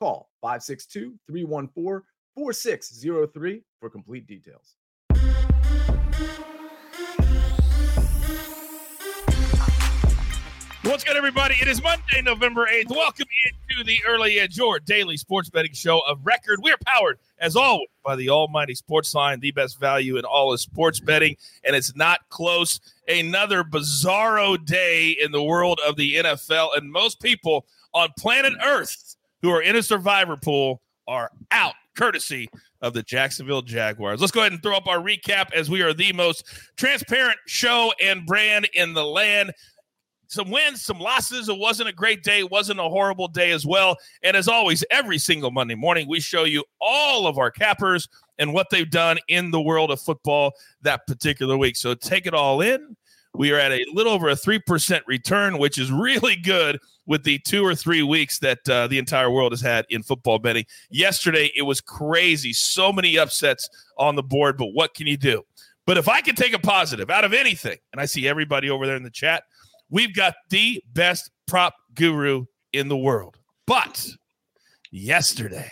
Call 562 314 4603 for complete details. What's good, everybody? It is Monday, November 8th. Welcome into the Early Edge, your daily sports betting show of record. We're powered, as always, by the almighty sports line, the best value in all of sports betting, and it's not close. Another bizarro day in the world of the NFL, and most people on planet Earth who are in a survivor pool are out, courtesy of the Jacksonville Jaguars. Let's go ahead and throw up our recap as we are the most transparent show and brand in the land. Some wins, some losses. It wasn't a great day. It wasn't a horrible day as well. And as always, every single Monday morning, we show you all of our cappers and what they've done in the world of football that particular week. So take it all in. We are at a little over a 3% return, which is really good with the two or three weeks that uh, the entire world has had in football betting. Yesterday, it was crazy. So many upsets on the board, but what can you do? But if I can take a positive out of anything, and I see everybody over there in the chat, we've got the best prop guru in the world. But yesterday,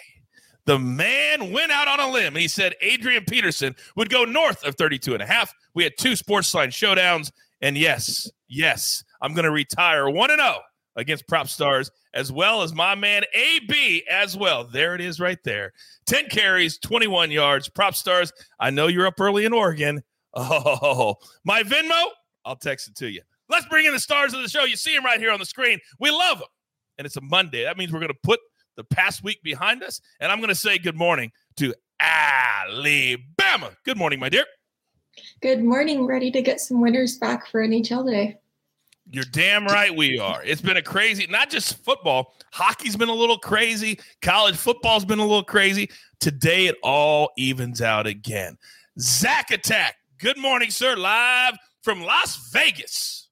the man went out on a limb he said Adrian Peterson would go north of 32 and a half. We had two sports line showdowns. And yes, yes, I'm going to retire 1 0 against prop stars, as well as my man AB as well. There it is right there. 10 carries, 21 yards. Prop stars, I know you're up early in Oregon. Oh, my Venmo, I'll text it to you. Let's bring in the stars of the show. You see them right here on the screen. We love them. And it's a Monday. That means we're going to put the past week behind us. And I'm going to say good morning to Alabama. Good morning, my dear. Good morning. Ready to get some winners back for NHL today. You're damn right we are. It's been a crazy, not just football, hockey's been a little crazy, college football's been a little crazy. Today it all evens out again. Zack Attack, good morning, sir, live from Las Vegas.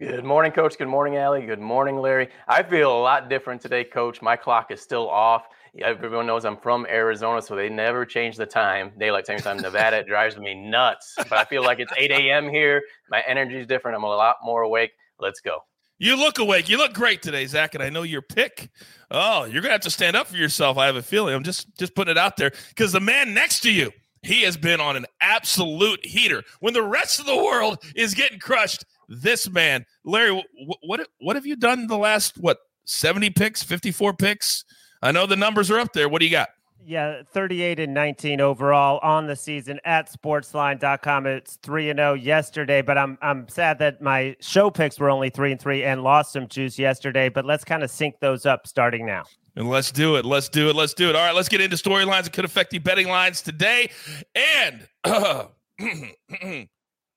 Good morning, Coach. Good morning, Allie. Good morning, Larry. I feel a lot different today, Coach. My clock is still off. Everyone knows I'm from Arizona, so they never change the time. Daylight savings time, Nevada, it drives me nuts. But I feel like it's 8 a.m. here. My energy is different. I'm a lot more awake. Let's go. You look awake. You look great today, Zack. And I know your pick. Oh, you're gonna have to stand up for yourself. I have a feeling. I'm just just putting it out there because the man next to you, he has been on an absolute heater. When the rest of the world is getting crushed, this man, Larry, what what, what have you done the last what 70 picks, 54 picks? I know the numbers are up there. What do you got? Yeah, 38 and 19 overall on the season at sportsline.com. It's 3 and 0 yesterday, but I'm I'm sad that my show picks were only 3 and 3 and lost some juice yesterday, but let's kind of sync those up starting now. And let's do it. Let's do it. Let's do it. All right, let's get into storylines that could affect the betting lines today. And uh,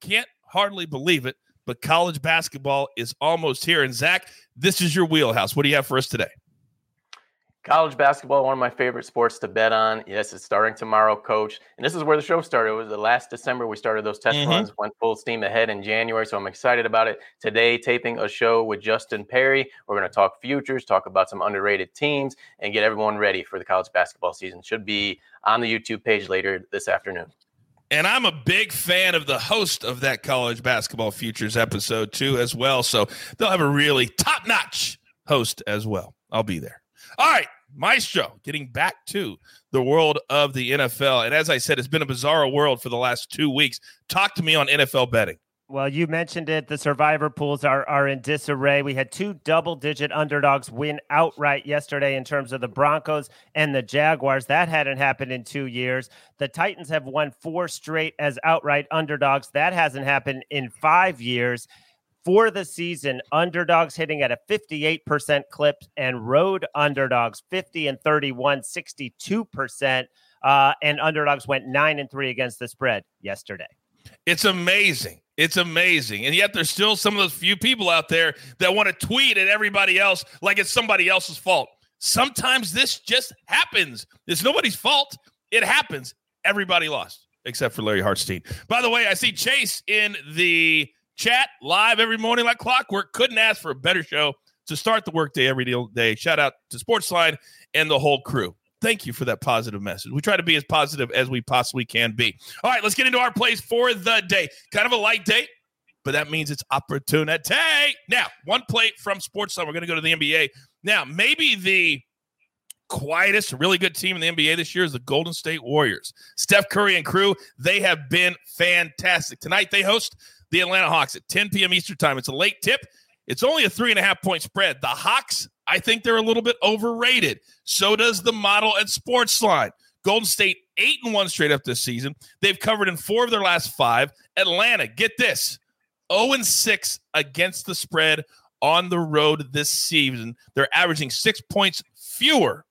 can't hardly believe it, but college basketball is almost here. And Zack, this is your wheelhouse. What do you have for us today? College basketball, one of my favorite sports to bet on. Yes, it's starting tomorrow, coach. And this is where the show started. It was the last December we started those test mm-hmm. runs, went full steam ahead in January. So I'm excited about it. Today, taping a show with Justin Perry. We're going to talk futures, talk about some underrated teams, and get everyone ready for the college basketball season. Should be on the YouTube page later this afternoon. And I'm a big fan of the host of that college basketball futures episode too, as well. So they'll have a really top notch host as well. I'll be there. All right. Maestro, getting back to the world of the NFL. And as I said, it's been a bizarre world for the last two weeks. Talk to me on NFL betting. Well, you mentioned it. The survivor pools are, are in disarray. We had two double digit underdogs win outright yesterday in terms of the Broncos and the Jaguars. That hadn't happened in two years. The Titans have won four straight as outright underdogs. That hasn't happened in five years for the season, underdogs hitting at a 58% clip and road underdogs 50 and 31, 62%. Uh, and underdogs went nine and three against the spread yesterday. It's amazing. It's amazing. And yet there's still some of those few people out there that want to tweet at everybody else like it's somebody else's fault. Sometimes this just happens. It's nobody's fault. It happens. Everybody lost except for Larry Hartstein. By the way, I see Chase in the chat live every morning like clockwork. Couldn't ask for a better show to start the workday every day. Shout out to Sportsline and the whole crew. Thank you for that positive message. We try to be as positive as we possibly can be. All right, let's get into our plays for the day. Kind of a light day, but that means it's opportunity. Now, one play from Sportsline. We're going to go to the NBA. Now, maybe the quietest, really good team in the NBA this year is the Golden State Warriors. Steph Curry and crew, they have been fantastic. Tonight, they host the Atlanta Hawks at 10 p.m. Eastern Time. It's a late tip. It's only a three and a half point spread. The Hawks, I think they're a little bit overrated. So does the model at Sportsline. Golden State, eight and one straight up this season. They've covered in four of their last five. Atlanta, get this 0 and 6 against the spread on the road this season. They're averaging six points fewer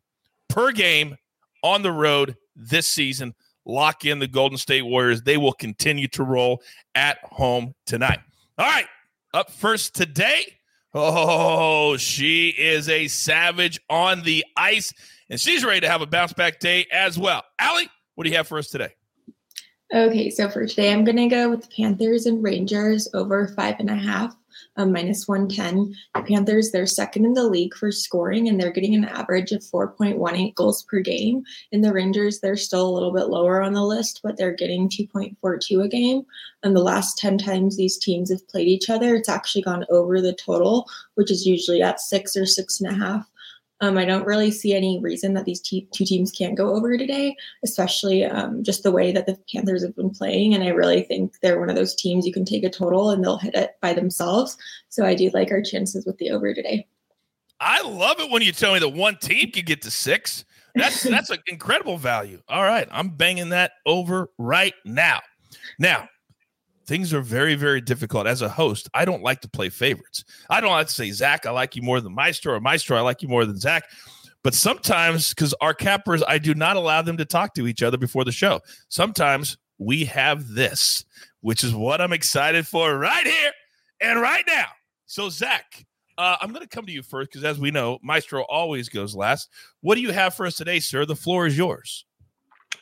per game on the road this season. Lock in the Golden State Warriors. They will continue to roll at home tonight. All right, up first today. Oh, she is a savage on the ice, and she's ready to have a bounce back day as well. Allie, what do you have for us today? Okay, so for today, I'm going to go with the Panthers and Rangers over five and a half um, minus 110. The Panthers, they're second in the league for scoring, and they're getting an average of 4.18 goals per game. In the Rangers, they're still a little bit lower on the list, but they're getting 2.42 a game. And the last 10 times these teams have played each other, it's actually gone over the total, which is usually at six or six and a half. Um, I don't really see any reason that these te- two teams can't go over today, especially um, just the way that the Panthers have been playing. And I really think they're one of those teams you can take a total and they'll hit it by themselves. So I do like our chances with the over today. I love it when you tell me that one team can get to six. That's that's an incredible value. All right, I'm banging that over right now. Now, things are very, very difficult. As a host, I don't like to play favorites. I don't like to say, Zack, I like you more than Maestro, or Maestro, I like you more than Zack. But sometimes, because our cappers, I do not allow them to talk to each other before the show. Sometimes we have this, which is what I'm excited for right here and right now. So, Zack, uh, I'm going to come to you first because, as we know, Maestro always goes last. What do you have for us today, sir? The floor is yours.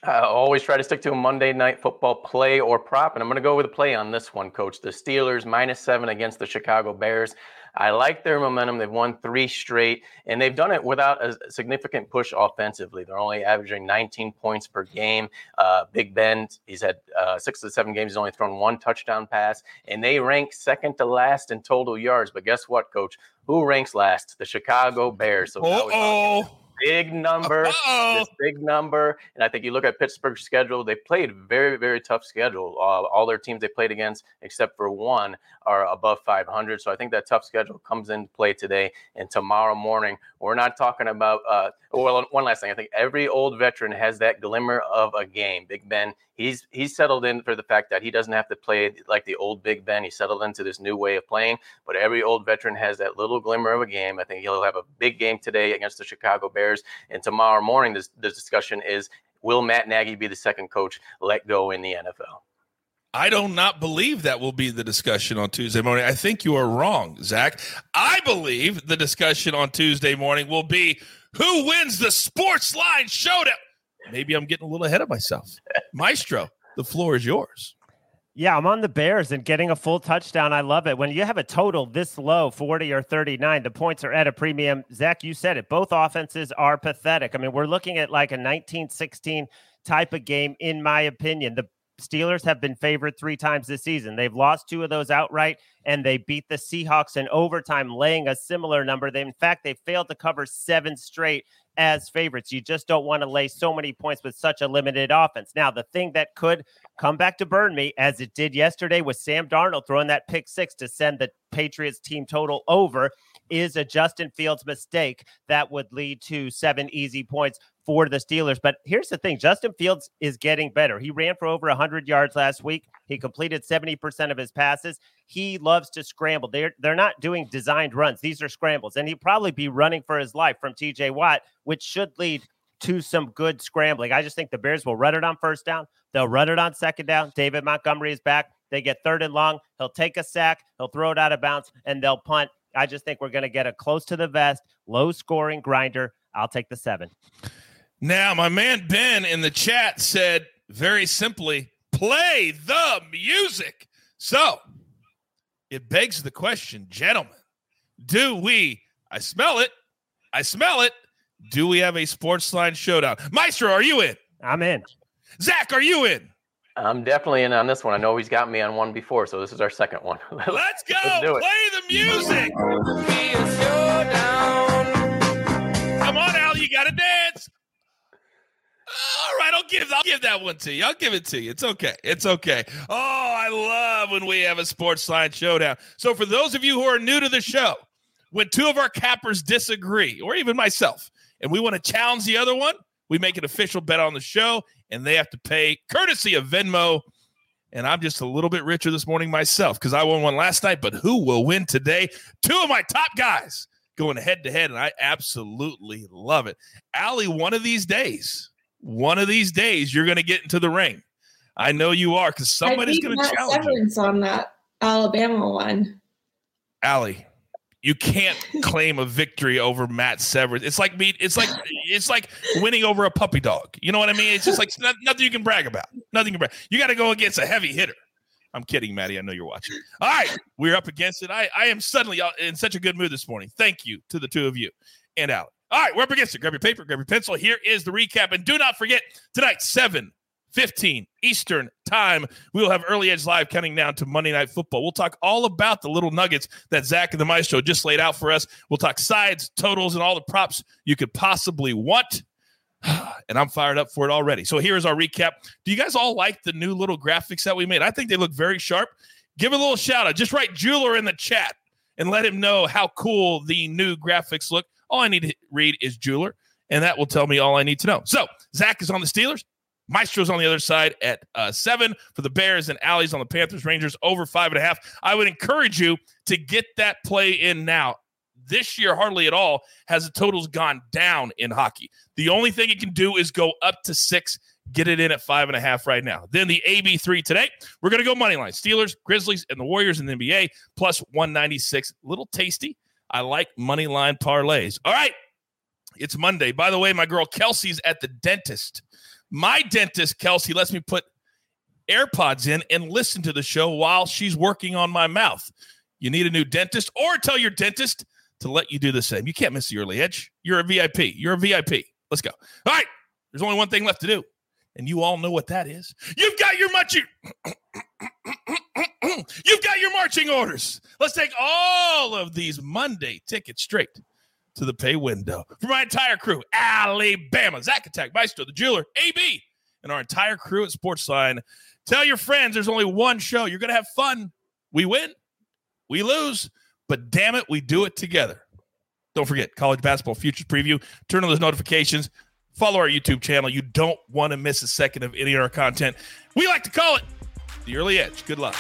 I always try to stick to a Monday night football play or prop, and I'm going to go with a play on this one, coach. The Steelers minus seven against the Chicago Bears. I like their momentum. They've won three straight, and they've done it without a significant push offensively. They're only averaging 19 points per game. Uh, Big Ben, he's had uh, six to seven games. He's only thrown one touchdown pass, and they rank second to last in total yards. But guess what, coach? Who ranks last? The Chicago Bears. So oh big number, this big number. And I think you look at Pittsburgh's schedule, they played very, very tough schedule. Uh, all their teams they played against, except for one, are above 500. So I think that tough schedule comes into play today and tomorrow morning. We're not talking about, uh, well, one last thing. I think every old veteran has that glimmer of a game. Big Ben, he's he's settled in for the fact that he doesn't have to play like the old Big Ben. He settled into this new way of playing. But every old veteran has that little glimmer of a game. I think he'll have a big game today against the Chicago Bears. And tomorrow morning, this, the discussion is will Matt Nagy be the second coach let go in the NFL? I do not believe that will be the discussion on Tuesday morning. I think you are wrong, Zack. I believe the discussion on Tuesday morning will be who wins the sports line showdown. Maybe I'm getting a little ahead of myself. Maestro, the floor is yours. Yeah, I'm on the Bears and getting a full touchdown. I love it. When you have a total this low, 40 or 39, the points are at a premium. Zack, you said it. Both offenses are pathetic. I mean, we're looking at like a 1916 type of game, in my opinion. The Steelers have been favored three times this season. They've lost two of those outright, and they beat the Seahawks in overtime, laying a similar number. They, in fact, they failed to cover seven straight as favorites. You just don't want to lay so many points with such a limited offense. Now, the thing that could come back to burn me, as it did yesterday with Sam Darnold throwing that pick six to send the Patriots team total over, is a Justin Fields mistake that would lead to seven easy points for the Steelers. But here's the thing Justin Fields is getting better. He ran for over 100 yards last week. He completed 70% of his passes. He loves to scramble. They're, they're not doing designed runs, these are scrambles. And he'd probably be running for his life from TJ Watt, which should lead to some good scrambling. I just think the Bears will run it on first down. They'll run it on second down. David Montgomery is back. They get third and long. He'll take a sack. He'll throw it out of bounds and they'll punt. I just think we're going to get a close to the vest, low scoring grinder I'll take the seven. Now, my man Ben in the chat said very simply, play the music. So it begs the question, gentlemen, do we, I smell it, I smell it, do we have a sports line showdown? Maestro, are you in? I'm in. Zack, are you in? I'm definitely in on this one. I know he's got me on one before, so this is our second one. Let's go. Let's Play the music. Come on, Al, you got to dance. All right, I'll give I'll give that one to you. I'll give it to you. It's okay. It's okay. Oh, I love when we have a sports line showdown. So for those of you who are new to the show, when two of our cappers disagree, or even myself, and we want to challenge the other one, we make an official bet on the show, and they have to pay courtesy of Venmo. And I'm just a little bit richer this morning myself because I won one last night. But who will win today? Two of my top guys going head to head, and I absolutely love it. Allie, one of these days, one of these days, you're going to get into the ring. I know you are because somebody's going to challenge you. on that Alabama one. Allie, you can't claim a victory over Matt Severance. It's like me. It's like it's like winning over a puppy dog. You know what I mean? It's just like nothing you can brag about. Nothing you can brag. You got to go against a heavy hitter. I'm kidding, Maddie. I know you're watching. All right, we're up against it. I, I am suddenly uh, in such a good mood this morning. Thank you to the two of you and Alec. All right, we're up against it. Grab your paper, grab your pencil. Here is the recap, and do not forget tonight seven 15 Eastern time. We will have early edge live counting down to Monday Night Football. We'll talk all about the little nuggets that Zack and the Maestro just laid out for us. We'll talk sides, totals, and all the props you could possibly want. And I'm fired up for it already. So here's our recap. Do you guys all like the new little graphics that we made? I think they look very sharp. Give a little shout out. Just write jeweler in the chat and let him know how cool the new graphics look. All I need to read is jeweler, and that will tell me all I need to know. So Zack is on the Steelers. Maestro's on the other side at uh, seven for the Bears and Allie's on the Panthers Rangers over five and a half. I would encourage you to get that play in now. This year, hardly at all has the totals gone down in hockey. The only thing it can do is go up to six. Get it in at five and a half right now. Then the AB3 today, we're going to go money line Steelers, Grizzlies, and the Warriors in the NBA plus 196. Little tasty. I like money line parlays. All right. It's Monday. By the way, my girl Kelsey's at the dentist. My dentist, Kelsey, lets me put AirPods in and listen to the show while she's working on my mouth. You need a new dentist, or tell your dentist to let you do the same. You can't miss the early edge. You're a VIP. You're a VIP. Let's go. All right. There's only one thing left to do. And you all know what that is. You've got your marching. You've got your marching orders. Let's take all of these Monday tickets straight to the pay window. For my entire crew, Alabama, Zack Attack, Maestro, the jeweler, AB, and our entire crew at Sportsline, tell your friends there's only one show. You're going to have fun. We win, we lose, but damn it, we do it together. Don't forget, college basketball futures preview. Turn on those notifications. Follow our YouTube channel. You don't want to miss a second of any of our content. We like to call it the early edge. Good luck.